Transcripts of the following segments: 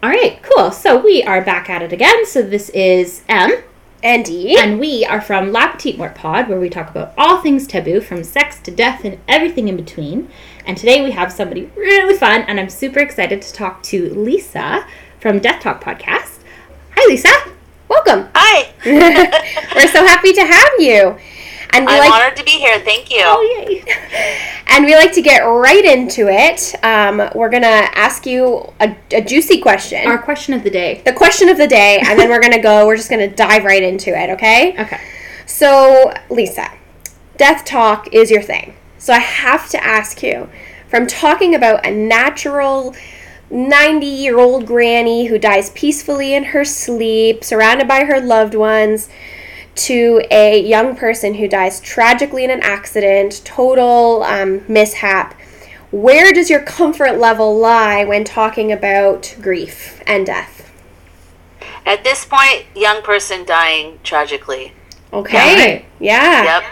All right, cool. So we are back at it again. So this is M, And D. and we are from La Petite Mort Pod, where we talk about all things taboo, from sex to death and everything in between. And today we have somebody really fun, and I'm super excited to talk to Lisa from Death Talk Podcast. Hi, Lisa. Welcome. Hi. We're so happy to have you. And I'm like honored to be here. Thank you. Oh, yay. And we like to get right into it. Um, we're gonna ask you a, a juicy question. Our question of the day. the question of the day, and then we're gonna go. We're just gonna dive right into it. Okay. Okay. So, Lisa, death talk is your thing. So I have to ask you from talking about a natural 90 year old granny who dies peacefully in her sleep, surrounded by her loved ones, to a young person who dies tragically in an accident, total um, mishap. Where does your comfort level lie when talking about grief and death? At this point, young person dying tragically. Okay. Right. Yeah. Yep.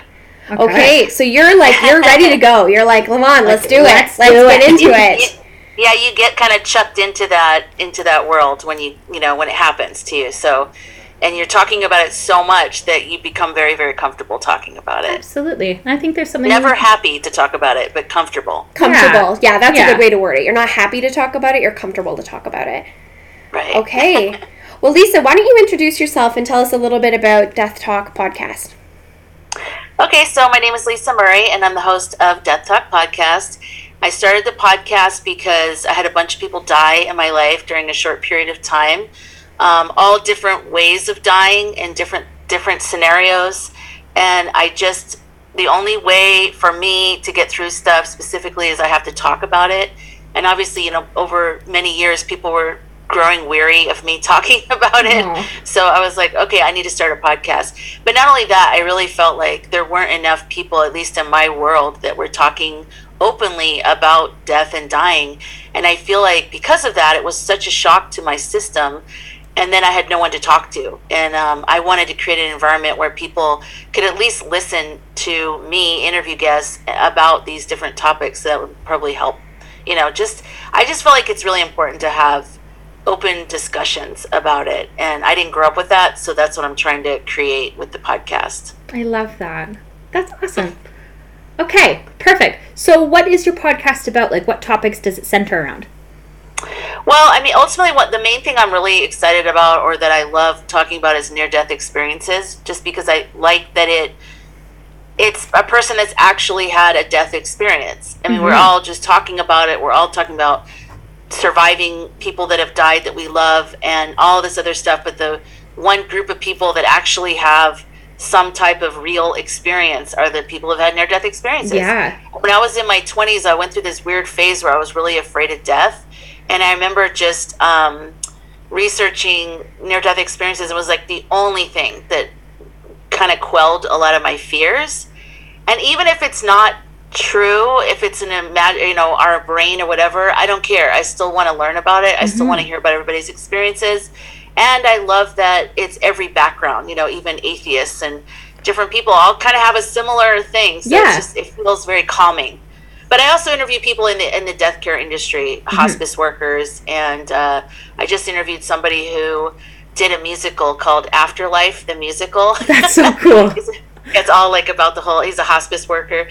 Okay, so you're like you're ready to go. You're like, Lamont, let's do let's it. Let's do get into it. Yeah, you get kind of chucked into that into that world when you you know when it happens to you. So, and you're talking about it so much that you become very very comfortable talking about it. Absolutely. I think there's something. Never happy to talk about it, but comfortable. Comfortable. Yeah, that's Yeah. a good way to word it. You're not happy to talk about it, you're comfortable to talk about it. Right. Okay. well, Lisa, why don't you introduce yourself and tell us a little bit about Death Talk podcast? Okay, so my name is Lisa Murray, and I'm the host of Death Talk Podcast. I started the podcast because I had a bunch of people die in my life during a short period of time, um, all different ways of dying and different different scenarios, and I just the only way for me to get through stuff specifically is I have to talk about it, and obviously, you know, over many years, people were growing weary of me talking about it. So I was like, okay, I need to start a podcast. But not only that, I really felt like there weren't enough people, at least in my world, that were talking openly about death and dying. And I feel like because of that, it was such a shock to my system. And then I had no one to talk to. And um, I wanted to create an environment where people could at least listen to me interview guests about these different topics that would probably help. You know, just, I just feel like it's really important to have open discussions about it. And I didn't grow up with that, so that's what I'm trying to create with the podcast. I love that. That's awesome. Okay, perfect. So, what is your podcast about? Like, what topics does it center around? Well, I mean, ultimately, what the main thing I'm really excited about, or that I love talking about, is near-death experiences. Just because I like that it, it's a person that's actually had a death experience. I mean, we're mm-hmm. all just talking about it. We're all talking about surviving people that have died that we love, and all this other stuff. But the one group of people that actually have some type of real experience are the people who've had near-death experiences Yeah. when I was in my 20s, I went through this weird phase where I was really afraid of death. And I remember just um, researching near death experiences. It was like the only thing that kind of quelled a lot of my fears. And even if it's not true, if it's an imag- you know our brain or whatever, I don't care. I still want to learn about it. I still want to hear about everybody's experiences. And I love that it's every background, you know, even atheists and different people all kind of have a similar thing. So Yeah. it's just, it feels very calming. But I also interview people in the in the death care industry, hospice workers, and uh, I just interviewed somebody who did a musical called Afterlife, the musical. That's so cool. it's, all like about the whole. He's a hospice worker,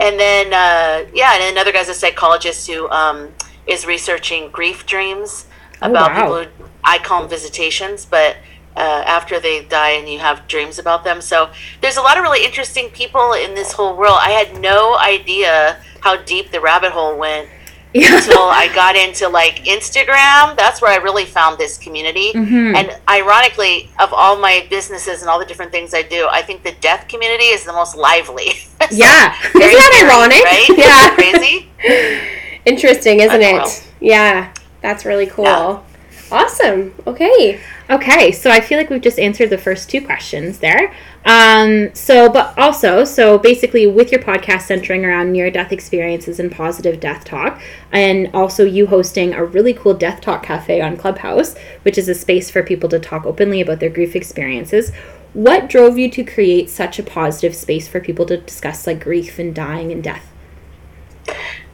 and then uh, yeah, and another guy's a psychologist who um, is researching grief dreams Oh, about wow. people who I call them visitations, but uh, after they die and you have dreams about them. So there's a lot of really interesting people in this whole world. I had no idea how deep the rabbit hole went until I got into like Instagram. That's where I really found this community. Mm-hmm. And ironically, of all my businesses and all the different things I do, I think the death community is the most lively. So, Yeah. Isn't that scary, ironic? Right? Yeah. Isn't that crazy. Interesting, isn't it? Yeah. That's really cool. Yeah. Awesome. Okay. Okay, so I feel like we've just answered the first two questions there. Um, so, but also, so basically, with your podcast centering around near death experiences and positive death talk, and also you hosting a really cool death talk cafe on Clubhouse, which is a space for people to talk openly about their grief experiences. What drove you to create such a positive space for people to discuss like grief and dying and death?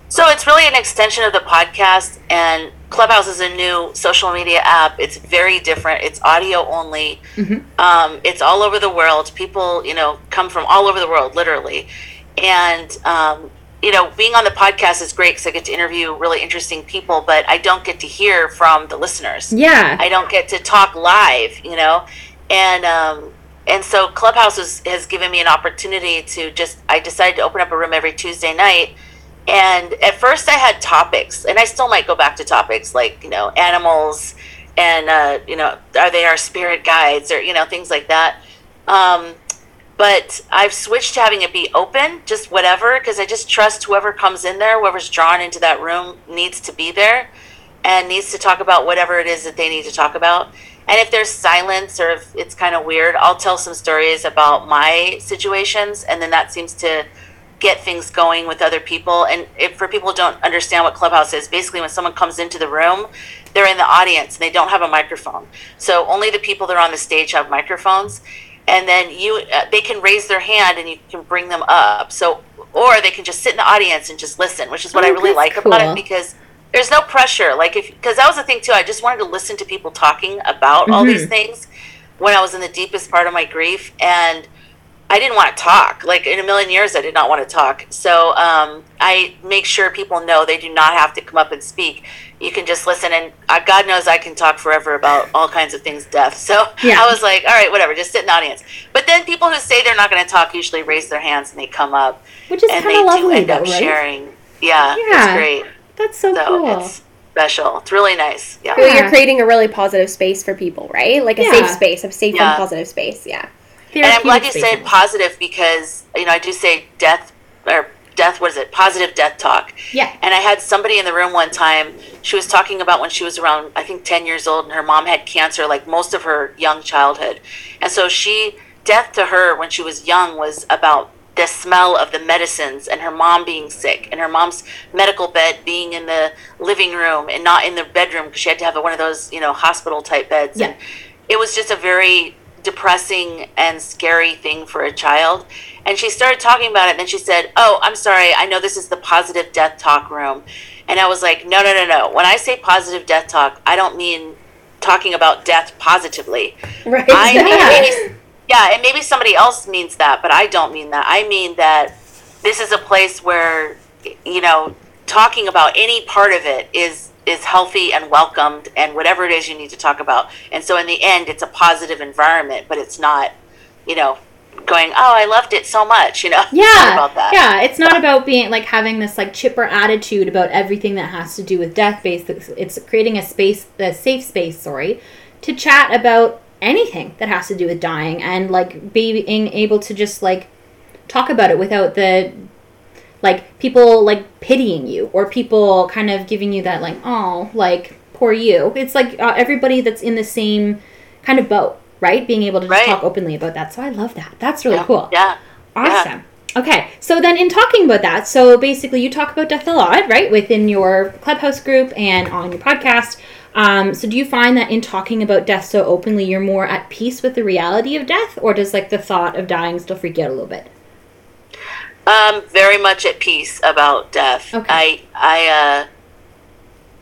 So it's really an extension of the podcast, and Clubhouse is a new social media app. It's very different. It's audio only. Mm-hmm. Um, it's all over the world. People, you know, come from all over the world, literally. And um, you know, being on the podcast is great because I get to interview really interesting people, but I don't get to hear from the listeners. Yeah. I don't get to talk live, you know, and um, and so Clubhouse has, has given me an opportunity to just. I decided to open up a room every Tuesday night and at first, I had topics, and I still might go back to topics like, you know, animals and, uh, you know, are they our spirit guides or, you know, things like that. Um, but I've switched to having it be open, just whatever, because I just trust whoever comes in there, whoever's drawn into that room needs to be there and needs to talk about whatever it is that they need to talk about. And if there's silence or if it's kind of weird, I'll tell some stories about my situations, and then that seems to get things going with other people. And if for people who don't understand what Clubhouse is, basically when someone comes into the room, they're in the audience and they don't have a microphone. So only the people that are on the stage have microphones. And then you, uh, they can raise their hand and you can bring them up. So, or they can just sit in the audience and just listen, which is what Oh, I really like about it because there's no pressure. Like if, because that was the thing too. I just wanted to listen to people talking about all these Mhm. things when I was in the deepest part of my grief and I didn't want to talk. Like in a million years, I did not want to talk. So um, I make sure people know they do not have to come up and speak. You can just listen, and uh, God knows I can talk forever about all kinds of things, death. So Yeah. I was like, all right, whatever, just sit in the audience. But then people who say they're not going to talk usually raise their hands and they come up, Which is and kind they of do lovely, end though, up right? sharing. Yeah, Yeah. it's great. That's so, So cool. it's special. It's really nice. Yeah. So you're creating a really positive space for people, right? Like a Yeah. safe space, a safe Yeah. and positive space. Yeah. And I'm glad you Therapeutic said positive because you know I do say death or death. What is it? Positive death talk. Yeah. And I had somebody in the room one time. She was talking about when she was around, I think, ten years old, and her mom had cancer, like most of her young childhood. And so she, death to her when she was young was about the smell of the medicines and her mom being sick and her mom's medical bed being in the living room and not in the bedroom because she had to have one of those, you know, hospital type beds. Yeah. And it was just a very depressing and scary thing for a child. And she started talking about it. And then she said, Oh, I'm sorry. I know this is the positive death talk room. And I was like, No, no, no, no. When I say positive death talk, I don't mean talking about death positively. Right. I Yeah. maybe, yeah, and maybe somebody else means that, but I don't mean that. I mean that this is a place where, you know, talking about any part of it is is healthy and welcomed and whatever it is you need to talk about. And so in the end it's a positive environment, but it's not, you know, going, "Oh, I loved it so much," you know. Yeah, about that. yeah. It's not about being like having this like chipper attitude about everything that has to do with death. Based, it's creating a space, a safe space. Sorry, to chat about anything that has to do with dying and like being able to just like talk about it without the like people like pitying you or people kind of giving you that like oh like poor you. It's like uh, everybody that's in the same kind of boat, right? Being able to just Right. talk openly about that. So I love that. That's really Yeah. cool. Yeah. Awesome. Okay, so then in talking about that, so basically you talk about death a lot, right, within your clubhouse group and on your podcast. Um, so do you find that in talking about death so openly, you're more at peace with the reality of death, or does like the thought of dying still freak you out a little bit? Um, very much at peace about death. Okay. I, I, uh,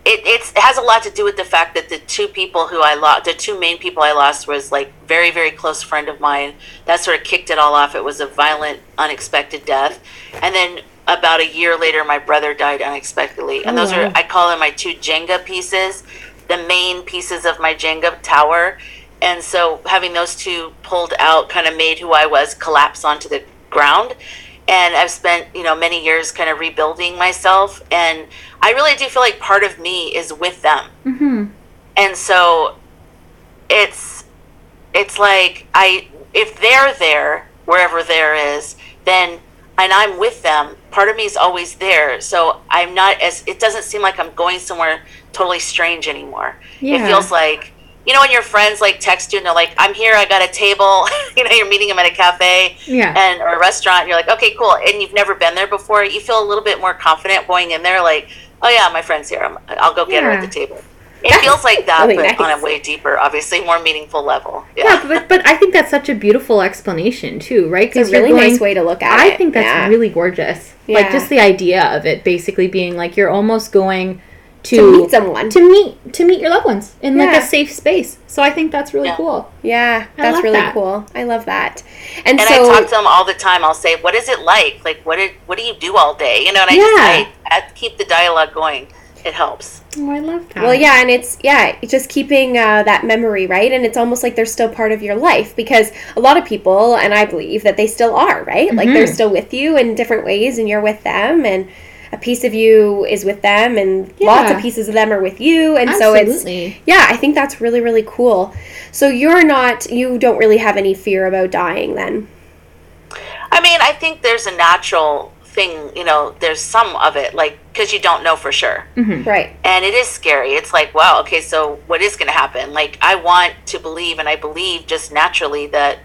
it, it's, it has a lot to do with the fact that the two people who I lost, the two main people I lost was like very, very close friend of mine. That sort of kicked it all off. It was a violent, unexpected death. And then about a year later, my brother died unexpectedly. And Oh, those wow. are, I call them my two Jenga pieces, the main pieces of my Jenga tower. And so having those two pulled out kind of made who I was collapse onto the ground and I've spent you know many years kind of rebuilding myself, and I really do feel like part of me is with them, Mm-hmm. and so it's it's like I if they're there wherever there is, then and I'm with them, part of me is always there. So I'm not as it doesn't seem like I'm going somewhere totally strange anymore. Yeah. It feels like you know when your friends like text you and they're like, "I'm here, I got a table." you know, you're meeting them at a cafe Yeah. and or a restaurant. And you're like, "Okay, cool," and you've never been there before. You feel a little bit more confident going in there, like, "Oh yeah, my friend's here. I'm, I'll go get her at the table." It feels like that, really but on a way deeper, obviously more meaningful level. yeah, but but I think that's such a beautiful explanation too, right? It's a you're really going- nice way to look at I it. I think that's Yeah. really gorgeous. Like just the idea of it basically being like you're almost going to to meet someone. to meet to meet your loved ones in like a safe space. So I think that's really Yeah. cool. yeah, I that's really that. cool. I love that. And, and so I talk to them all the time. I'll say, "What is it like? Like, what did what do you do all day?" You know, and I Yeah. just I, I keep the dialogue going. It helps. Oh, I love that. Well, yeah, and it's yeah, it's just keeping uh, that memory, right? And it's almost like they're still part of your life because a lot of people, and I believe that they still are, right? Like they're Mhm. still with you in different ways, and you're with them, and a piece of you is with them, and lots of pieces of them are with you, and so it's yeah, I think that's really really cool. So you're not, you don't really have any fear about dying, then? I mean, I think there's a natural thing. You know, there's some of it, like because you don't know for sure. Mm-hmm. Right. and it is scary it's like wow okay so what is going to happen like i want to believe and i believe just naturally that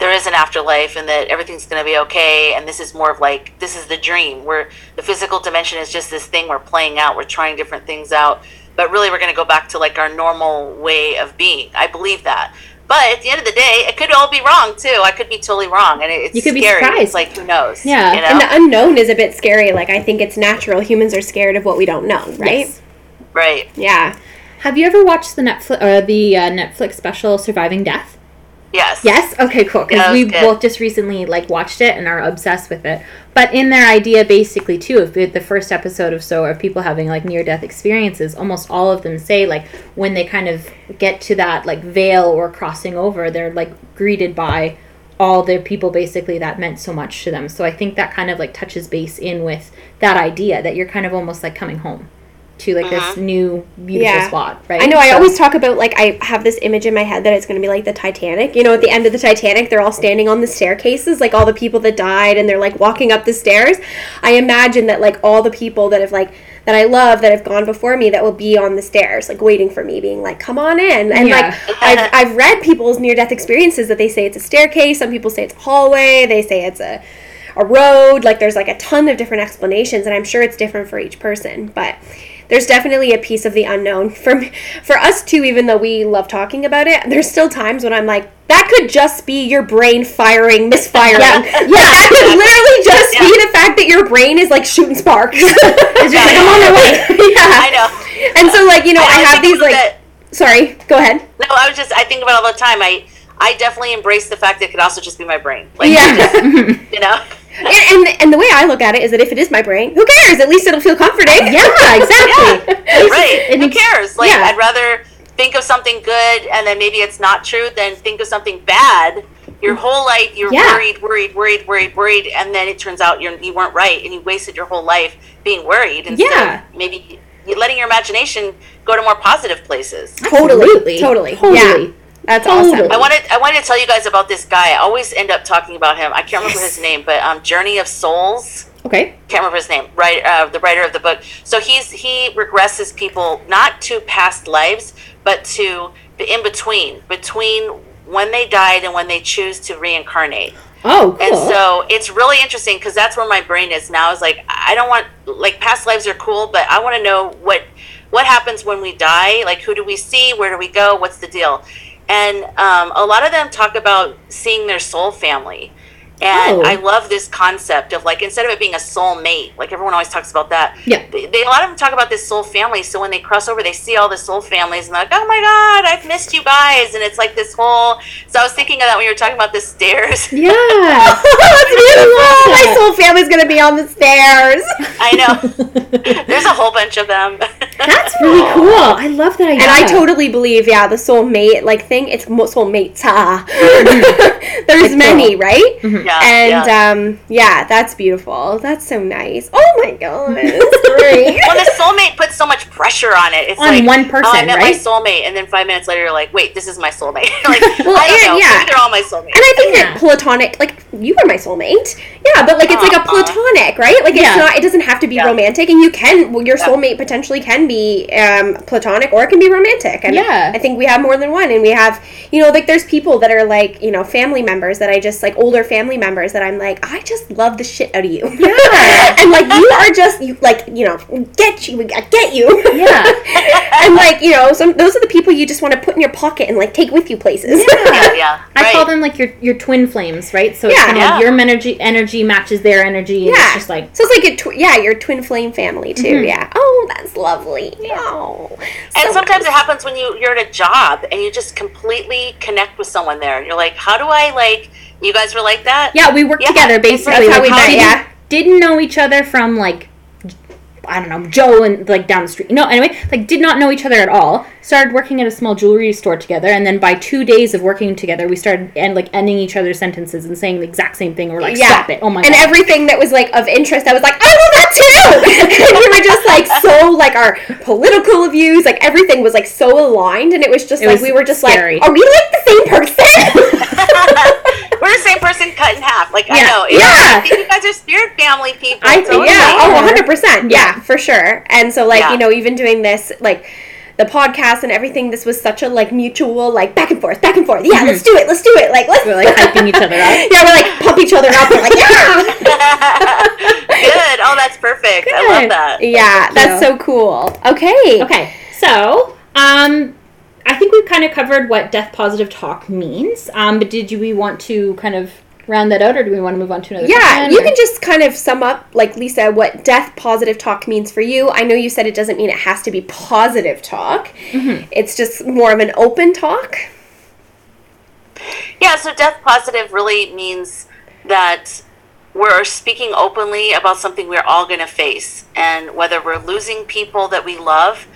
there is an afterlife and that everything's going to be okay and this is more of like this is the dream where the physical dimension is just this thing we're playing out we're trying different things out but really we're going to go back to like our normal way of being i believe that but at the end of the day it could all be wrong too i could be totally wrong and it's You could be surprised. it's like who knows Yeah. you know? And the unknown is a bit scary. Like I think it's natural. Humans are scared of what we don't know, right? Yes. right Yeah. Have you ever watched the Netflix uh, the uh, Netflix special Surviving Death? Yes Yes. Okay. Cool. Because that we good. both just recently like watched it and are obsessed with it. But in their idea, basically, too, of the, the first episode of so of people having like near death experiences, almost all of them say like when they kind of get to that like veil or crossing over, they're like greeted by all the people basically that meant so much to them. So I think that kind of like touches base in with that idea that you're kind of almost like coming home to like this uh-huh. new beautiful Yeah. spot, right? I know. I always talk about like I have this image in my head that it's going to be like the Titanic. You know, at the end of the Titanic, they're all standing on the staircases, like all the people that died, and they're like walking up the stairs. I imagine that like all the people that have like that I love that have gone before me that will be on the stairs, like waiting for me, being like, "Come on in." And Yeah. like I've I've read people's near death experiences that they say it's a staircase. Some people say it's a hallway. They say it's a a road. Like there's like a ton of different explanations, and I'm sure it's different for each person, but there's definitely a piece of the unknown for me, for us too. Even though we love talking about it, there's still times when I'm like, that could just be your brain firing, misfiring. Yeah. yeah, that could literally just be the fact that your brain is like shooting sparks. it's just like I'm on my way. yeah, i know and so like you know, I, I have these like. that- Sorry, go ahead. No, I was just I think about it all the time. I I definitely embrace the fact that it could also just be my brain. Like Yeah. just, you know. And, and and the way I look at it is that if it is my brain, who cares? At least it'll feel comforting. Yeah, exactly. right. it Who cares? Like yeah. I'd rather think of something good and then maybe it's not true than think of something bad. Your whole life you're Yeah. worried, worried, worried, worried, worried, and then it turns out you're, you weren't right and you wasted your whole life being worried instead Yeah. of maybe you letting your imagination go to more positive places. Totally, Absolutely. totally, Totally. Yeah, that's Totally. awesome. I wanted I wanted to tell you guys about this guy. I always end up talking about him. I can't remember his name, but um, Journey of Souls. Okay. Can't remember his name. Right, uh, the writer of the book. So he's he regresses people not to past lives, but to the in between, between when they died and when they choose to reincarnate. Oh, cool. And so it's really interesting because that's where my brain is now. Is like I don't want like past lives are cool, but I want to know what what happens when we die. Like who do we see? Where do we go? What's the deal? And um, a lot of them talk about seeing their soul family. And Oh. I love this concept of like instead of it being a soul mate, like everyone always talks about that. Yeah. They, they a lot of them talk about this soul family. So when they cross over, they see all the soul families and they're like, "Oh my god, I've missed you guys!" And it's like this whole. So I was thinking of that when you were talking about the stairs. yeah. That's beautiful. My soul family's gonna be on the stairs. I know. There's a whole bunch of them. That's really cool. I love that idea. And I totally believe, yeah, the soulmate like thing. It's mo- soulmates. Ah. There's Like many, plural. right? Yeah, And yeah. um, yeah, that's beautiful. That's so nice. Oh my god, that's great. well, the soulmate puts so much pressure on it. It's On like one oh, I met right? my soulmate, and then five minutes later, you're like, wait, this is my soulmate. like, Well, I don't and know. yeah. Maybe they're all my soulmates. And I think Yeah. that platonic, like you are my soulmate, yeah, but like it's like a platonic, right? Like it's Yeah. not, it doesn't have to be Yeah. romantic, and you can, well, your Yeah. soulmate potentially can be um, platonic or it can be romantic. And Yeah. I think we have more than one, and we have, you know, like there's people that are like, you know, family members that I just like older family members that I'm like, I just love the shit out of you, Yeah. and like you are just you, like you know, get you, I get you, Yeah. and like you know, some those are the people you just want to put in your pocket and like take with you places. yeah, yeah. I right. call them like your your twin flames, right? So it's Yeah. kind of Yeah. like your energy energy matches their energy, and Yeah. it's just like So it's like a tw- yeah, your twin flame family too. Mhm. Yeah. Oh, that's lovely. Oh. And so sometimes nice. it happens when you you're at a job and you just completely connect with someone there. You're like, how do I like? You guys were like that. yeah, we worked Yeah, together that's basically. how like, we met, didn't, yeah. didn't know each other from like I don't know Joe and like down the street. No, anyway, like did not know each other at all. Started working at a small jewelry store together, and then by two days of working together, we started and like ending each other's sentences and saying the exact same thing. We're like, yeah. stop it! Oh my and god! And everything that was like of interest, I was like, I love that too. and we were just like so like our political views, like everything was like so aligned, and it was just It like was we were just scary. like, are we like the same person? We're the same person cut in half. Like I Yeah. know. Yeah. I think you guys are spirit family people. I- totally. yeah, oh, 100 percent. Yeah, Yeah. for sure. And so like Yeah. you know, even doing this like. The podcast and everything. This was such a like mutual, like back and forth, back and forth. Yeah, let's do it. Let's do it. Like let's. We're like hyping each other up. yeah, we're like pump each other up. We're like yeah. Good. Oh, that's perfect. I love that. Yeah, that's you. so cool. Okay. Okay, so um, I think we've kind of covered what death positive talk means. Um, but did you we want to kind of round that out, or do we want to move on to another? Yeah, question, you or- can just kind of sum up, like Lisa, what death positive talk means for you. I know you said it doesn't mean it has to be positive talk. Mm-hmm. It's just more of an open talk. Yeah, so death positive really means that we're speaking openly about something we're all going to face. And whether we're losing people that we love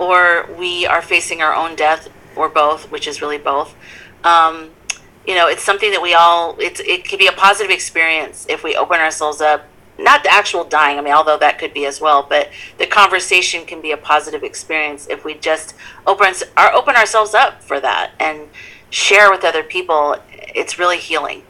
or we are facing our own death or both, which is really both, um, you know, it's something that we all, it's, it can be a positive experience if we open ourselves up. Not the actual dying, I mean, although that could be as well, but the conversation can be a positive experience if we just open, our, open ourselves up for that and share with other people. It's really healing.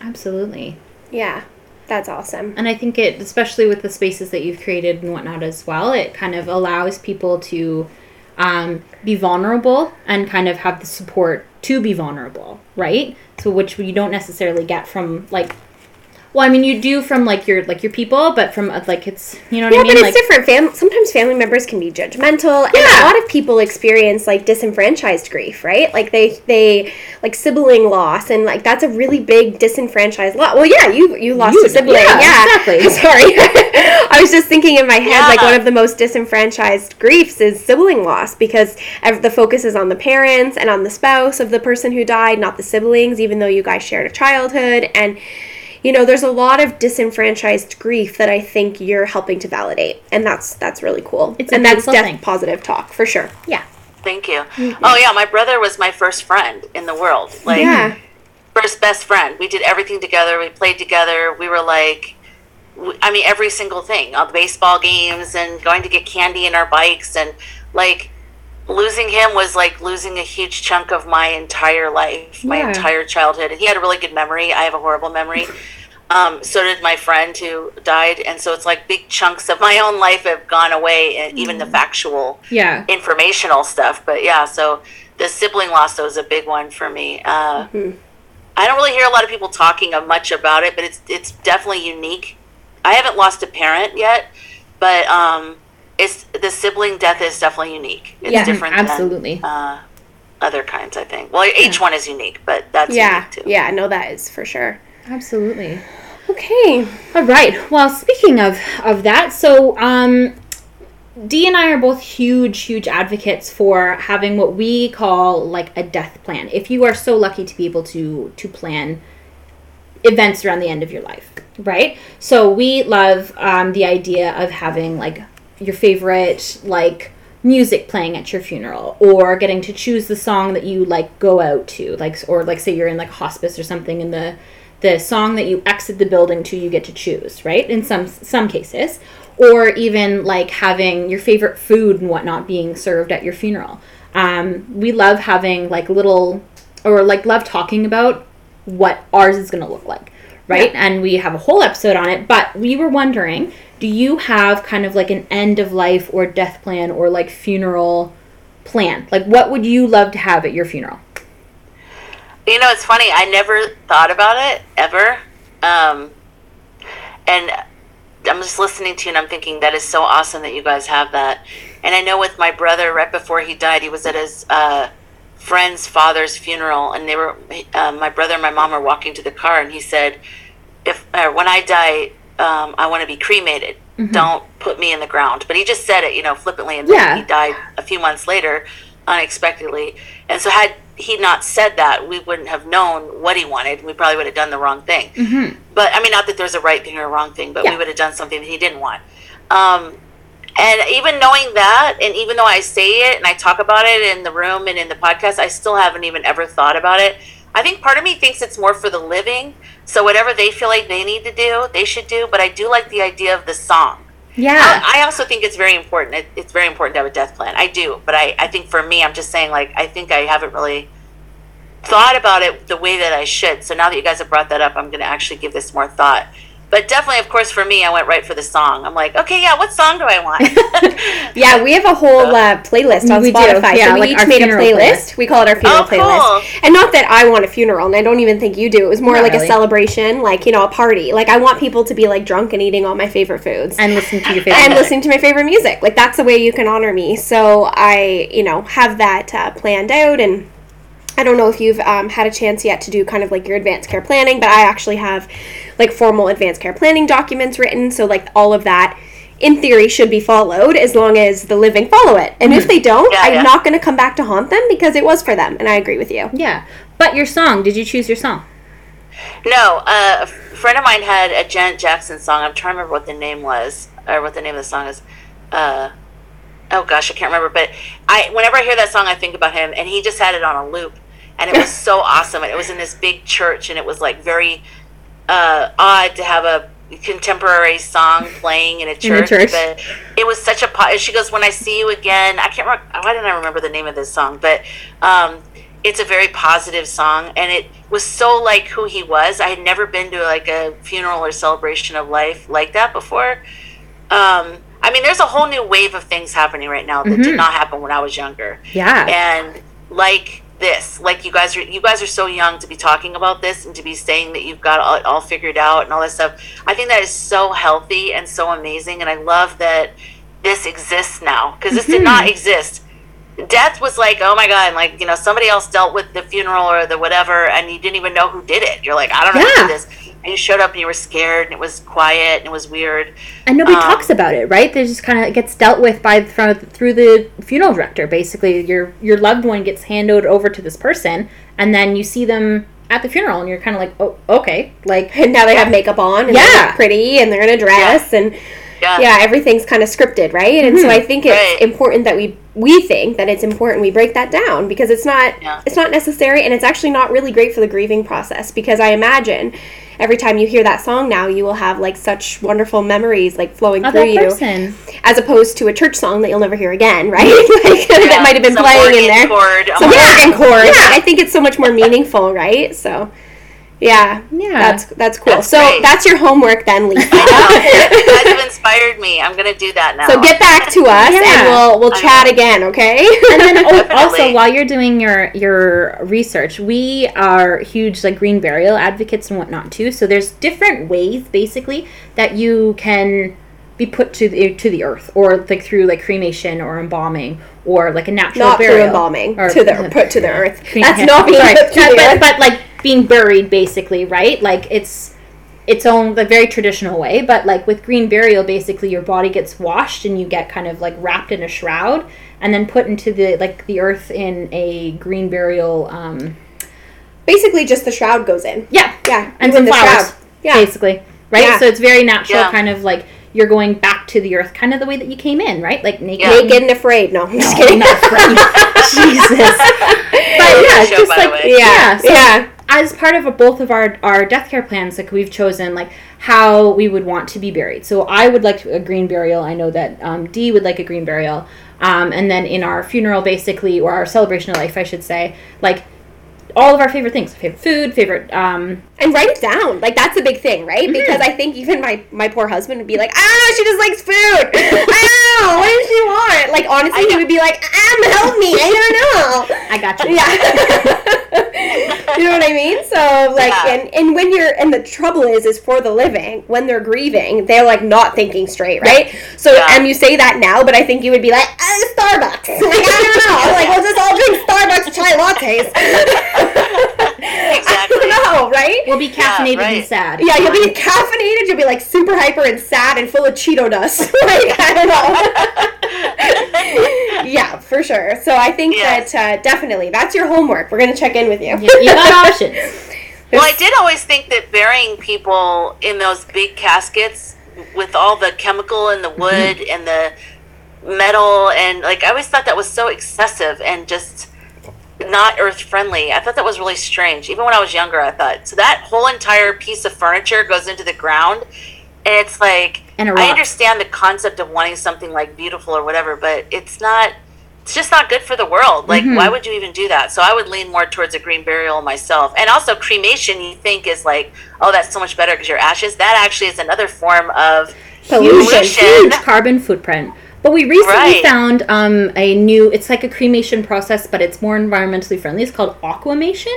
absolutely. Yeah, that's awesome. And I think it, especially with the spaces that you've created and whatnot as well, it kind of allows people to um, be vulnerable and kind of have the support to be vulnerable, right? So which you don't necessarily get from like, well, I mean, you do from like your like your people, but from uh, like it's you know what Yeah, I mean? but it's like, different. Fam- sometimes family members can be judgmental, and Yeah. a lot of people experience like disenfranchised grief, right? Like they they like sibling loss, and like that's a really big disenfranchised loss. Well, yeah, you you lost You a sibling, yeah, yeah, exactly. Sorry, I was just thinking in my head like one of the most disenfranchised griefs is sibling loss because ev- the focus is on the parents and on the spouse of the person who died, not the siblings, even though you guys shared a childhood and you know there's a lot of disenfranchised grief that i think you're helping to validate and that's that's really cool It's a and that's beautiful death thing. positive talk for sure yeah, Thank you. Oh yeah, my brother was my first friend in the world. Like yeah first best friend. We did everything together. We played together. We were like, I mean, every single thing. Uh, the baseball games and going to get candy in our bikes and like losing him was like losing a huge chunk of my entire life, my entire childhood. He had a really good memory. I have a horrible memory. Um, so did my friend who died, and so it's like big chunks of my own life have gone away, and even the factual yeah, informational stuff. But yeah, so the sibling loss was a big one for me. Uh, Mm-hmm. I don't really hear a lot of people talking much about it, but it's it's definitely unique. I haven't lost a parent yet, but um, it's the sibling death is definitely unique. It's Yeah, different absolutely. than uh, other kinds. I think. Well, each one is unique, but that's yeah unique too. yeah no that is for sure absolutely. okay All right. Well, speaking of of that, so um, Dee and I are both huge, huge advocates for having what we call like a death plan. If you are so lucky to be able to to plan events around the end of your life, right? So we love um, the idea of having like your favorite like music playing at your funeral or getting to choose the song that you like go out to like or like say you're in like hospice or something and the the song that you exit the building to you get to choose right in some some cases or even like having your favorite food and whatnot being served at your funeral um, we love having like little or like love talking about what ours is going to look like right Yeah. and we have a whole episode on it but we were wondering do you have kind of like an end of life or death plan or like funeral plan like what would you love to have at your funeral You know, it's funny. I never thought about it ever. Um, and I'm just listening to you and I'm thinking that is so awesome that you guys have that. And I know with my brother, right before he died, he was at his uh, friend's father's funeral, and they were uh, my brother and my mom were walking to the car, and he said, "If uh, when I die, um, I want to be cremated. Don't put me in the ground." But he just said it, you know, flippantly, and then Yeah. he died a few months later, unexpectedly. And so had he not said that, we wouldn't have known what he wanted. We probably would have done the wrong thing. mm-hmm. But I mean, not that there's a right thing or a wrong thing, but Yeah. we would have done something that he didn't want. Um, and even knowing that, and even though I say it and I talk about it in the room and in the podcast, I still haven't even ever thought about it. I think part of me thinks it's more for the living. So whatever they feel like they need to do, they should do. But I do like the idea of the song. yeah I, I also think it's very important. It, it's very important to have a death plan. I do, but I, I think for me, I'm just saying like I think I haven't really thought about it the way that I should. So now that you guys have brought that up, I'm going to actually give this more thought. But definitely, of course, for me, I went right for the song. I'm like, okay, yeah, what song do I want? Yeah, we have a whole uh, playlist on We do, Spotify. yeah, so we like each our made a funeral playlist. playlist. We call it our funeral Oh, cool. playlist. And not that I want a funeral, and I don't even think you do. It was more Not like really. a celebration, like, you know, a party. Like, I want people to be, like, drunk and eating all my favorite foods. and listen to your favorite and listening to my favorite music. Like, that's the way you can honor me. So I, you know, have that uh, planned out and I don't know if you've um, had a chance yet to do kind of like your advanced care planning, but I actually have like formal advanced care planning documents written. So, like, all of that in theory should be followed as long as the living follow it. And if they don't, Yeah, I'm yeah. not going to come back to haunt them because it was for them. And I agree with you. yeah but your song did you choose your song no, uh, a friend of mine had a Janet Jackson song. I'm trying to remember what the name was, or what the name of the song is. Uh, oh gosh, I can't remember. But I, whenever I hear that song, I think about him, and he just had it on a loop, and it was so awesome. And it was in this big church, and it was like very uh, odd to have a contemporary song playing in a church, church. but it was such a po- she goes when i see you again i can't remember why didn't i remember the name of this song but um, it's a very positive song and it was so like who he was i had never been to like a funeral or celebration of life like that before um, i mean there's a whole new wave of things happening right now that Mhm. did not happen when i was younger yeah and like this. Like you guys are you guys are so young to be talking about this and to be saying that you've got all, all figured out and all this stuff. I think that is so healthy and so amazing and i love that this exists now because this did mhm. not exist. Death was like oh my god like you know somebody else dealt with the funeral or the whatever and you didn't even know who did it. You're like i don't know who did this and you showed up and you were scared and it was quiet and it was weird. And nobody Um, talks about it right? They just kind of gets dealt with by from through the funeral director basically. Your your loved one gets handed over to this person and then you see them at the funeral and you're kind of like oh okay like And now they have makeup on and they Yeah. pretty and they're in a dress and yeah yeah, everything's kind of scripted, right? And so I think it's Right. important that we we think that it's important we break that down because it's not Yeah. it's not necessary and it's actually not really great for the grieving process because I imagine every time you hear that song now you will have like such wonderful memories like flowing of through that you person as opposed to a church song that you'll never hear again, right? like that might have been playing in there. chord, Some um, organ chord. Yeah. I think it's so much more meaningful, right? So yeah. Yeah. That's that's cool. That's so great. that's your homework then, Lisa. you guys have inspired me i'm gonna do that now So get back to us Yeah. and we'll we'll I chat know. again, okay? and then oh, also while you're doing your your research we are huge like green burial advocates and whatnot too so there's different ways basically that you can be put to the to the earth or like through like cremation or embalming or like a natural not burial through embalming Or- to the put to the earth. That's not being put to the earth. but, like being buried basically right like it's its own like very traditional way but like with green burial basically your body gets washed and you get kind of like wrapped in a shroud and then put into the like the earth in a green burial um Basically, just the shroud goes in. yeah Yeah, and even some the flowers shroud. Yeah, basically right Yeah. so it's very natural Yeah. kind of like you're going back back to the earth, kind of the way that you came in, right? Like naked, Yeah. Naked and afraid. No, I'm just No, kidding. not afraid. Jesus. But yeah, show, just by like way. yeah, so yeah. As part of both of our our death care plans, like we've chosen like how we would want to be buried. So I would like a green burial. I know that um, Dee would like a green burial. Um, and then in our funeral, basically, or our celebration of life, I should say, like all of our favorite things, favorite food, favorite um, And write it down. Like that's a big thing, right? Mm-hmm. Because I think even my my poor husband would be like, ah, she just likes food. ah, what does she want? Like honestly, he would be like, um, help me. I don't know. I got you. Yeah. you know what I mean? So like Yeah. and, and when you're and the trouble is is for the living, when they're grieving, they're like not thinking straight, right? So Yeah. and you say that now, but I think you would be like, uh, Starbucks. Like, I don't know. Like we'll just all drink Starbucks chai lattes. I Exactly. don't know, right? We'll be caffeinated right. and sad. Yeah, you'll be caffeinated, you'll be like super hyper and sad and full of Cheeto dust. like, I don't know. yeah, for sure. So I think Yes. that uh, definitely that's your homework. We're gonna check in with you. You, you got options. Well, I did always think that burying people in those big caskets with all the chemical and the wood and the metal and like I always thought that was so excessive and just not earth friendly. I thought that was really strange. Even when I was younger, I thought so that whole entire piece of furniture goes into the ground and it's like And I understand the concept of wanting something like beautiful or whatever, but it's not it's just not good for the world. Like, Mm-hmm. why would you even do that? So I would lean more towards a green burial myself. And also, cremation, you think is like, oh, that's so much better because your ashes. That actually is another form of Pollution. huge carbon footprint. But we recently Right. found um, a new, it's like a cremation process, but it's more environmentally friendly. It's called aquamation.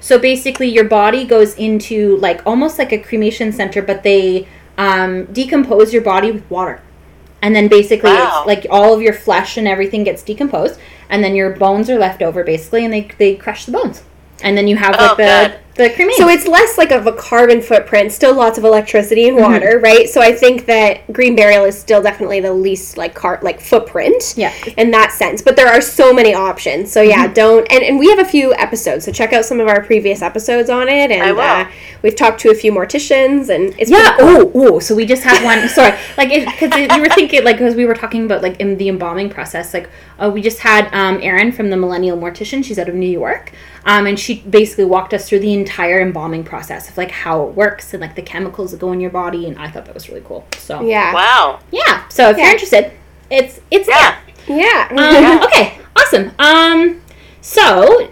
So basically, your body goes into like almost like a cremation center, but they um, decompose your body with water. And then basically, Wow. it's like all of your flesh and everything gets decomposed, and then your bones are left over basically, and they, they crush the bones. And then you have Oh, like the, God. the cremation. So it's less like of a carbon footprint, still lots of electricity and water, right? So I think that green burial is still definitely the least like car like footprint. Yeah. In that sense. But there are so many options. So yeah, don't and, and we have a few episodes. So check out some of our previous episodes on it. And I will. Uh, we've talked to a few morticians and it's Yeah. cool. Oh, oh. So we just had one. sorry. Like, because you were thinking, like, because we were talking about like in the embalming process. Like, uh, we just had um, Erin from the Millennial Mortician. She's out of New York. Um, and she basically walked us through the entire embalming process of like how it works and like the chemicals that go in your body. And I thought that was really cool. So Yeah. wow. yeah. So if Yeah. you're interested, it's it's Yeah. Yeah. um, okay, awesome. Um, so,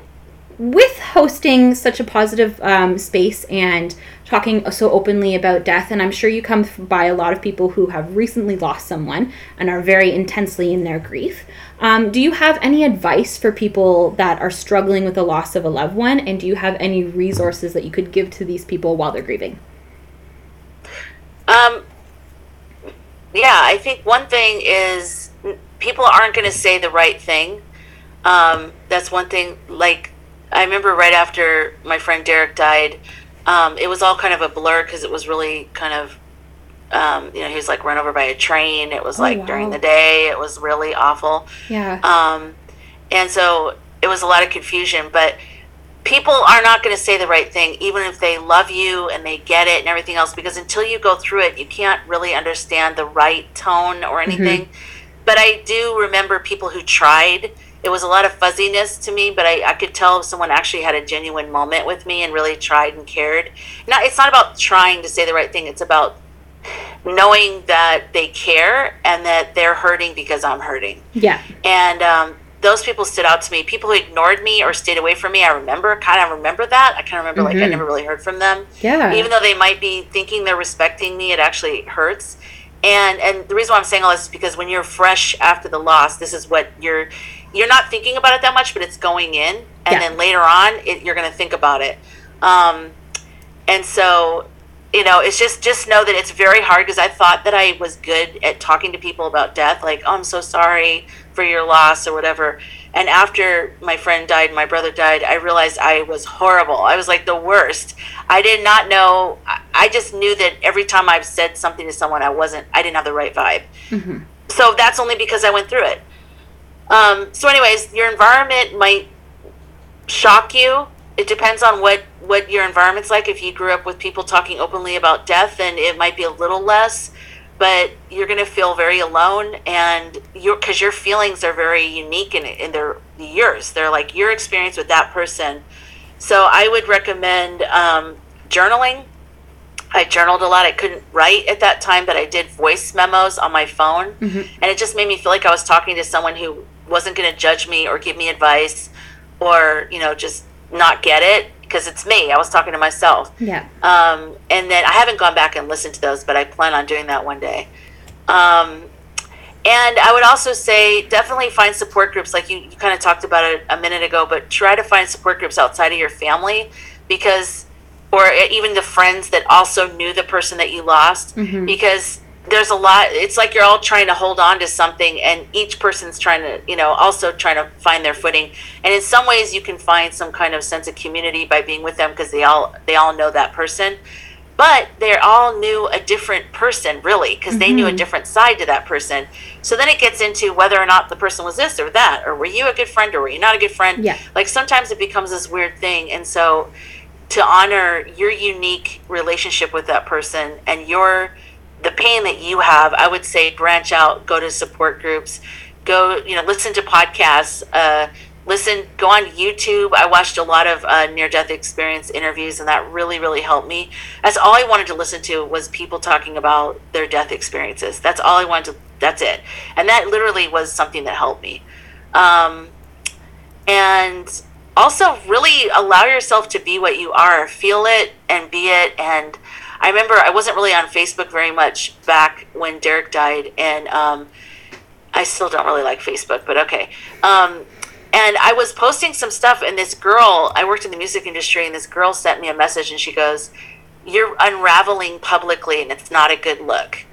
with hosting such a positive um, space and talking so openly about death, and I'm sure you come by a lot of people who have recently lost someone and are very intensely in their grief. Um, do you have any advice for people that are struggling with the loss of a loved one, and do you have any resources that you could give to these people while they're grieving? Um, yeah, I think one thing is people aren't going to say the right thing. Um, that's one thing. Like, I remember right after my friend Derek died, um, it was all kind of a blur because it was really kind of, um, you know, he was like run over by a train. It was Oh, like wow. during the day. It was really awful. Yeah. Um, and so it was a lot of confusion, but people are not going to say the right thing, even if they love you and they get it and everything else, because until you go through it, you can't really understand the right tone or anything. But I do remember people who tried. It was a lot of fuzziness to me, but I, I could tell if someone actually had a genuine moment with me and really tried and cared. Now, it's not about trying to say the right thing, it's about knowing that they care and that they're hurting because I'm hurting yeah. and um, those people stood out to me. People who ignored me or stayed away from me, I remember, kind of remember that. I kind of remember like I Mhm. never really heard from them, Yeah. even though they might be thinking they're respecting me. It actually hurts. And and the reason why I'm saying all this is because when you're fresh after the loss, this is what you're you're not thinking about it that much, but it's going in, and Yeah. then later on, it, you're going to think about it. Um, and so you know it's just just know that it's very hard because i thought that i was good at talking to people about death like oh i'm so sorry for your loss or whatever and after my friend died my brother died i realized i was horrible i was like the worst i did not know I- just knew that every time i've said something to someone i wasn't i didn't have the right vibe Mhm. so that's only because i went through it um, so anyways your environment might shock you. It depends on what what your environment's like. If you grew up with people talking openly about death, then it might be a little less. but you're going to feel very alone and your because your feelings are very unique and, and they're yours they're like your experience with that person so i would recommend um, journaling i journaled a lot i couldn't write at that time but i did voice memos on my phone Mm-hmm. and it just made me feel like i was talking to someone who wasn't going to judge me or give me advice or you know just not get it because it's me i was talking to myself Yeah. um, and then I haven't gone back and listened to those, but I plan on doing that one day. Um, and I would also say definitely find support groups, like you, you kind of talked about it a minute ago, but try to find support groups outside of your family because, or even the friends that also knew the person that you lost, because there's a lot, it's like you're all trying to hold on to something and each person's trying to, you know, also trying to find their footing. And in some ways you can find some kind of sense of community by being with them because they all, they all know that person but they all knew a different person really because they knew a mm-hmm. different side to that person so then it gets into whether or not the person was this or that or were you a good friend or were you not a good friend Yeah. like sometimes it becomes this weird thing and so to honor your unique relationship with that person and your the pain that you have i would say branch out go to support groups go you know listen to podcasts uh, listen go on youtube. I watched a lot of uh, near death experience interviews and that really really helped me. That's all i wanted to listen to was people talking about their death experiences. That's all i wanted to that's it. And that literally was something that helped me. Um, and also really allow yourself to be what you are. Feel it and be it and i remember i wasn't really on facebook very much back when derek died and um, i still don't really like facebook but okay. Um, and i was posting some stuff and this girl i worked in the music industry and this girl sent me a message and she goes you're unraveling publicly and it's not a good look.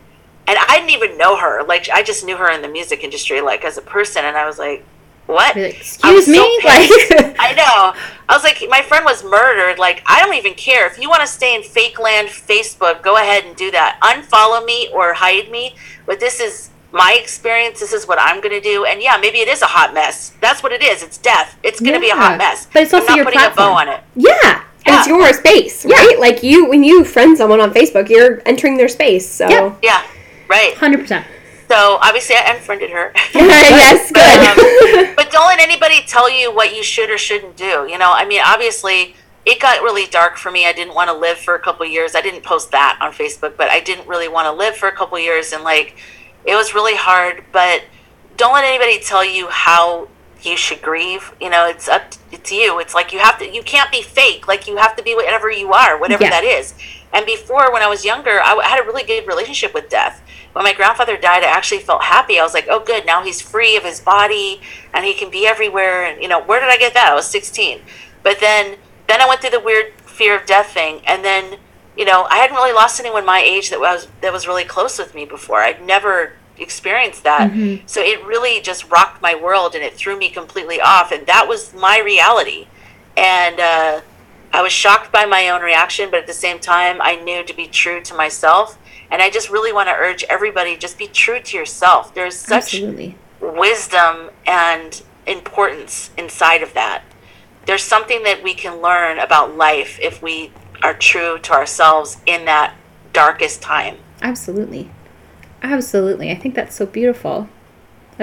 And i didn't even know her. Like i just knew her in the music industry like as a person and i was like what like, Excuse me? so like. I know. I was like, my friend was murdered. Like, I don't even care. If you want to stay in fake land Facebook, go ahead and do that. Unfollow me or hide me. But this is my experience. This is what I'm going to do. And yeah, maybe it is a hot mess. That's what it is. It's death. It's going to be a hot mess. But it's also I'm not your putting a bow platform. on it. Yeah. And It's your space, right? Like you, when you friend someone on Facebook, you're entering their space. So. Yeah, right. hundred percent. So obviously, I unfriended her. yes, good. um, but don't let anybody tell you what you should or shouldn't do. You know, I mean, obviously, it got really dark for me. I didn't want to live for a couple years. I didn't post that on Facebook, but I didn't really want to live for a couple years, and like, it was really hard. But don't let anybody tell you how you should grieve. You know, it's up. It's you. It's like you have to. You can't be fake. Like you have to be whatever you are, whatever Yeah. that is. And before, when I was younger, I had a really good relationship with death. When my grandfather died, I actually felt happy. I was like, "Oh, good! Now he's free of his body, and he can be everywhere." And you know, where did I get that? I was 16. But then, then I went through the weird fear of death thing, and then, you know, I hadn't really lost anyone my age that was that was really close with me before. I'd never experienced that, so it really just rocked my world, and it threw me completely off. And that was my reality, and. uh I was shocked by my own reaction, but at the same time, I knew to be true to myself. And I just really want to urge everybody just be true to yourself. There's such Absolutely. wisdom and importance inside of that. There's something that we can learn about life if we are true to ourselves in that darkest time. Absolutely. Absolutely. I think that's so beautiful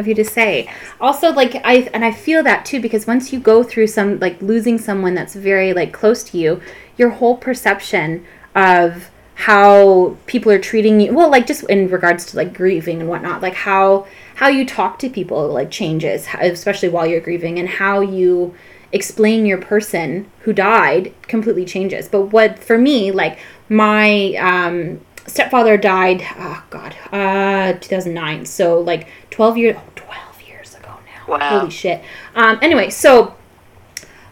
of you to say. Also like I and I feel that too because once you go through some like losing someone that's very like close to you, your whole perception of how people are treating you well like just in regards to like grieving and whatnot like how how you talk to people like changes especially while you're grieving and how you explain your person who died completely changes but what for me like my um stepfather died oh god uh 2009 so like 12 years 12 years ago now Wow. holy shit um anyway so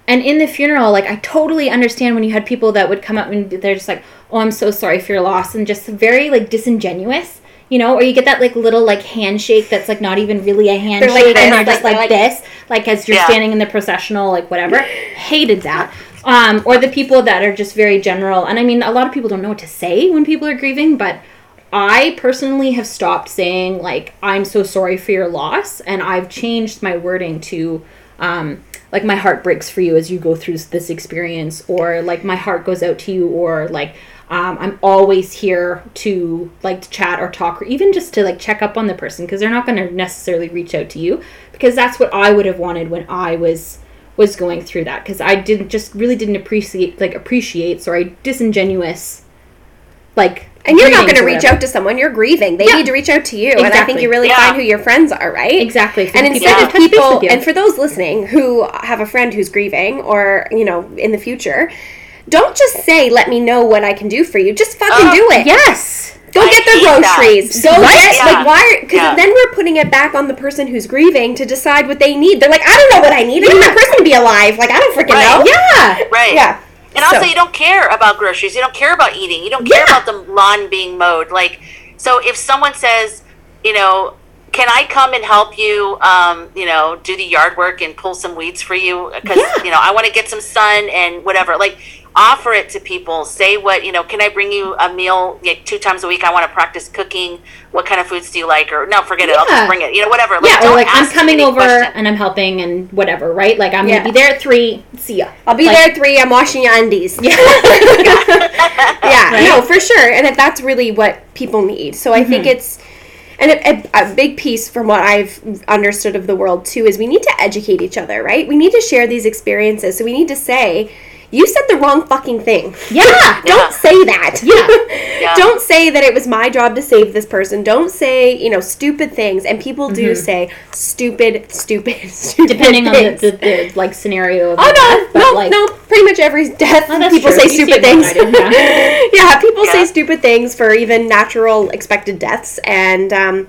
and in the funeral like i totally understand when you had people that would come up and they're just like oh i'm so sorry for your loss and just very like disingenuous you know or you get that like little like handshake that's like not even really a handshake like and they're just like, like- this like as you're Yeah. standing in the processional like whatever hated that um or the people that are just very general and i mean a lot of people don't know what to say when people are grieving but I personally have stopped saying like I'm so sorry for your loss and I've changed my wording to um like my heart breaks for you as you go through this experience or like my heart goes out to you or like Um, I'm always here to like to chat or talk or even just to like check up on the person because they're not going to necessarily reach out to you because that's what I would have wanted when I was was going through that because I didn't just really didn't appreciate like appreciate sorry disingenuous like And you're not going to reach whatever. out to someone. You're grieving. They Yeah. need to reach out to you. And I think you really Yeah. find who your friends are, right? exactly for And the people instead that of people, and for those listening who have a friend who's grieving or, you know, in the future, don't just say, let me know what I can do for you. Just fucking Oh, do it. yes Go I get the hate that. groceries. Go Right? get Yeah. like why? Because Yeah. then we're putting it back on the person who's grieving to decide what they need. They're like, I don't know what I need. I need my person to be alive. Like I don't freaking Right. know. yeah Right. Yeah. And also, So- you don't care about groceries. You don't care about eating. You don't care Yeah. about the lawn being mowed. Like, so if someone says, you know, can I come and help you, um, you know, do the yard work and pull some weeds for you? Because, Yeah. you know, I want to get some sun and whatever. Like, offer it to people. Say what, you know, can I bring you a meal like, two times a week? I want to practice cooking. What kind of foods do you like? Or, no, forget it. I'll just bring it. You know, whatever. Like, yeah, or like I'm coming over questions. and I'm helping and whatever, right? Like I'm Yeah. gonna be there at three. See ya. I'll be Like- there at three. I'm washing your undies. Yeah. yeah. Right? No, for sure. And if that's really what people need. So I Mm-hmm. think it's. And a, a, a big piece from what I've understood of the world too is we need to educate each other, right? We need to share these experiences. So we need to say, you said the wrong fucking thing. Yeah. Don't say that. Yeah. Yeah. Don't say that it was my job to save this person. Don't say, you know, stupid things. And people do say stupid, stupid, stupid Mm-hmm. Depending on the, the, the like scenario of Oh no, death, no, like, no! Pretty much every death, Oh, people true. say You stupid things. than I yeah, people say stupid things for even natural expected deaths, and um,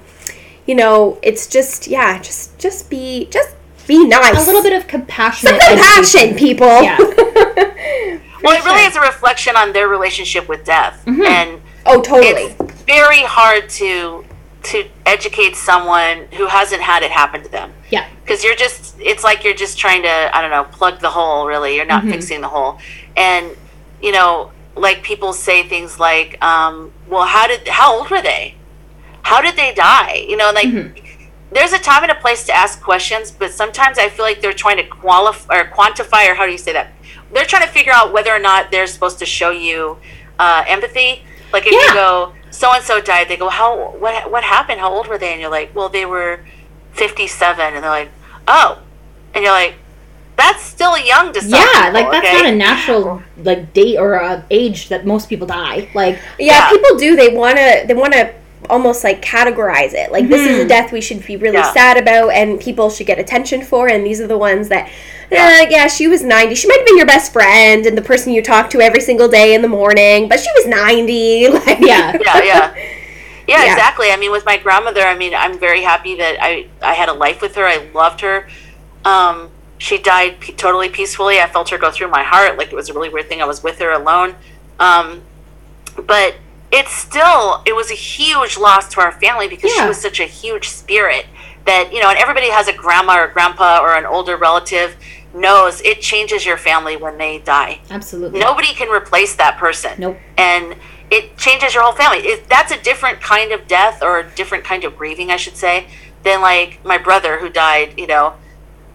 you know, it's just yeah, just just be just be nice. A little bit of compassion. some compassion, people. Yeah. Well, it really is a reflection on their relationship with death. Mm-hmm. And oh, totally. it's very hard to to educate someone who hasn't had it happen to them Yeah. because you're just it's like you're just trying to i don't know plug the hole really you're not fixing the hole and you know like people say things like um, well how did how old were they how did they die you know like there's a time and a place to ask questions but sometimes i feel like they're trying to qualify or quantify or how do you say that they're trying to figure out whether or not they're supposed to show you uh, empathy like if Yeah. you go so and so died they go how what what happened how old were they and you're like well they were 57 and they're like oh and you're like that's still young to some Yeah, people, like that's okay? not a natural like date or a age that most people die. Like yeah, Yeah. people do. They wanna they wanna almost like categorize it. Like this is a death we should be really Yeah. sad about, and people should get attention for. And these are the ones that. Yeah. Yeah. yeah, she was 90. She might have been your best friend and the person you talk to every single day in the morning, but she was 90. Like, Yeah. yeah, yeah. Yeah, Yeah. exactly. I mean, with my grandmother, I mean, I'm very happy that I, I had a life with her. I loved her. Um, she died p- totally peacefully. I felt her go through my heart. Like it was a really weird thing. I was with her alone. Um, but it's still, it was a huge loss to our family because she was such a huge spirit that, you know, and everybody has a grandma or grandpa or an older relative knows it changes your family when they die absolutely. nobody can replace that person. Nope. And it changes your whole family. It, that's a different kind of death or a different kind of grieving, I should say, than like my brother who died, you know,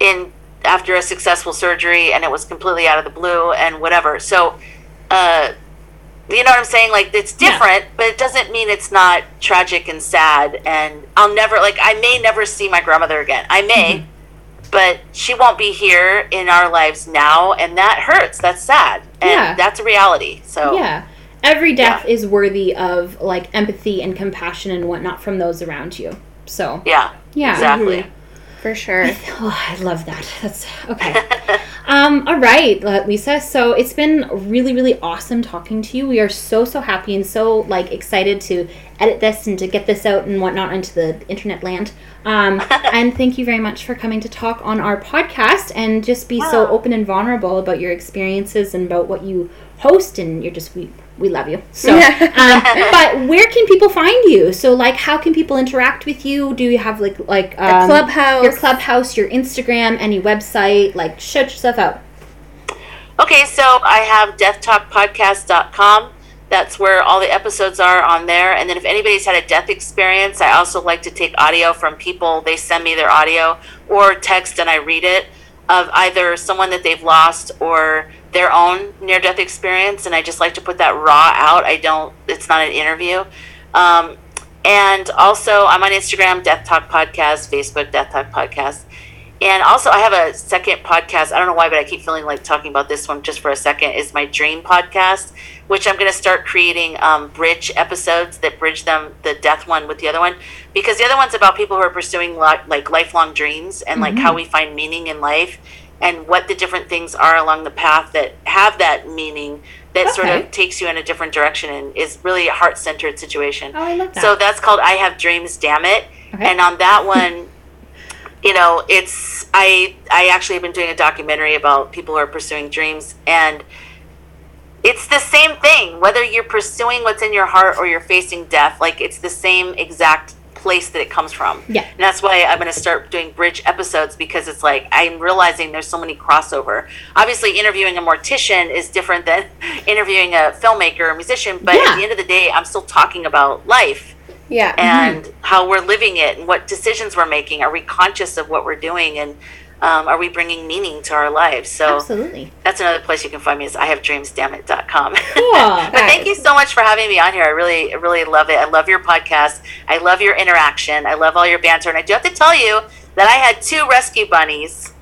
in after a successful surgery and it was completely out of the blue and whatever. So, uh, you know what I'm saying? Like it's Yeah. different, but it doesn't mean it's not tragic and sad. And I'll never like I may never see my grandmother again. I may, Mm-hmm. but she won't be here in our lives now, and that hurts. That's sad, and Yeah. that's a reality. So Yeah. Every death is worthy of like empathy and compassion and whatnot from those around you. So yeah, yeah. exactly. For sure. Oh, I love that. That's okay. um, all right, uh, Lisa. So it's been really, really awesome talking to you. We are so, so happy and so like excited to edit this and to get this out and whatnot into the internet land. Um, and thank you very much for coming to talk on our podcast and just be so open and vulnerable about your experiences and about what you host. And you're just we we love you. So, um, but where can people find you? So, like, how can people interact with you? Do you have like like um, Clubhouse. your clubhouse, your Instagram, any website? Like, shout yourself out. Okay, so I have deathtalkpodcast.com. That's where all the episodes are on there. And then if anybody's had a death experience, I also like to take audio from people. They send me their audio or text and I read it of either someone that they've lost or their own near death experience, and I just like to put that raw out. I don't. It's not an interview. Um, and also, I'm on Instagram, Death Talk Podcast, Facebook, Death Talk Podcast. And also, I have a second podcast. I don't know why, but I keep feeling like talking about this one just for a second. Is my dream podcast, which I'm going to start creating um, bridge episodes that bridge them the death one with the other one, because the other one's about people who are pursuing li- like lifelong dreams and like how we find meaning in life and what the different things are along the path that have that meaning that sort of takes you in a different direction and is really a heart centered situation. Oh, I love that. So that's called I Have Dreams, Damn It. Okay. And on that one, you know, it's I I actually have been doing a documentary about people who are pursuing dreams and it's the same thing whether you're pursuing what's in your heart or you're facing death like it's the same exact place that it comes from Yeah. and that's why i'm going to start doing bridge episodes because it's like i'm realizing there's so many crossover obviously interviewing a mortician is different than interviewing a filmmaker or musician but Yeah. at the end of the day i'm still talking about life Yeah. Mm-hmm. and how we're living it and what decisions we're making. Are we conscious of what we're doing and um, are we bringing meaning to our lives? So Absolutely. that's another place you can find me is ihavedreamsdammit.com. Cool. but thank you so much for having me on here. I really, really love it. I love your podcast. I love your interaction. I love all your banter. And I do have to tell you that I had two rescue bunnies.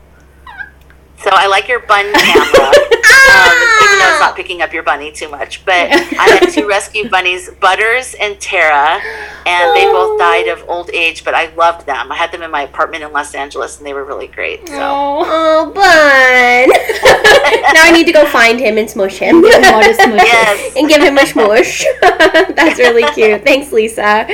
So I like your bun camera, um, even though it's not picking up your bunny too much. But I had two rescue bunnies, Butters and Tara, and they both died of old age. But I loved them. I had them in my apartment in Los Angeles, and they were really great. So Oh. Oh, Bun. now I need to go find him and smush him. Modest moves. yes, and give him a smush. That's really cute. Thanks, Lisa.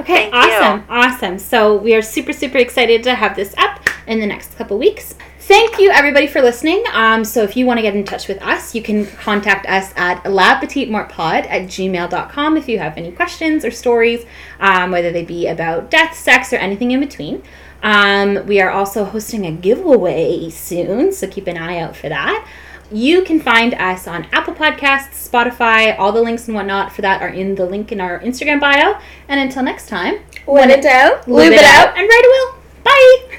Okay, Thank awesome, you. awesome. So we are super, super excited to have this up in the next couple weeks. Thank you, everybody, for listening. Um, so if you want to get in touch with us, you can contact us at lapetitemortpod at gmail.com if you have any questions or stories, um, whether they be about death, sex, or anything in between. Um, we are also hosting a giveaway soon, so keep an eye out for that. You can find us on Apple Podcasts, Spotify, all the links and whatnot for that are in the link in our Instagram bio. And until next time, When in doubt, lube it out and write a will. Bye!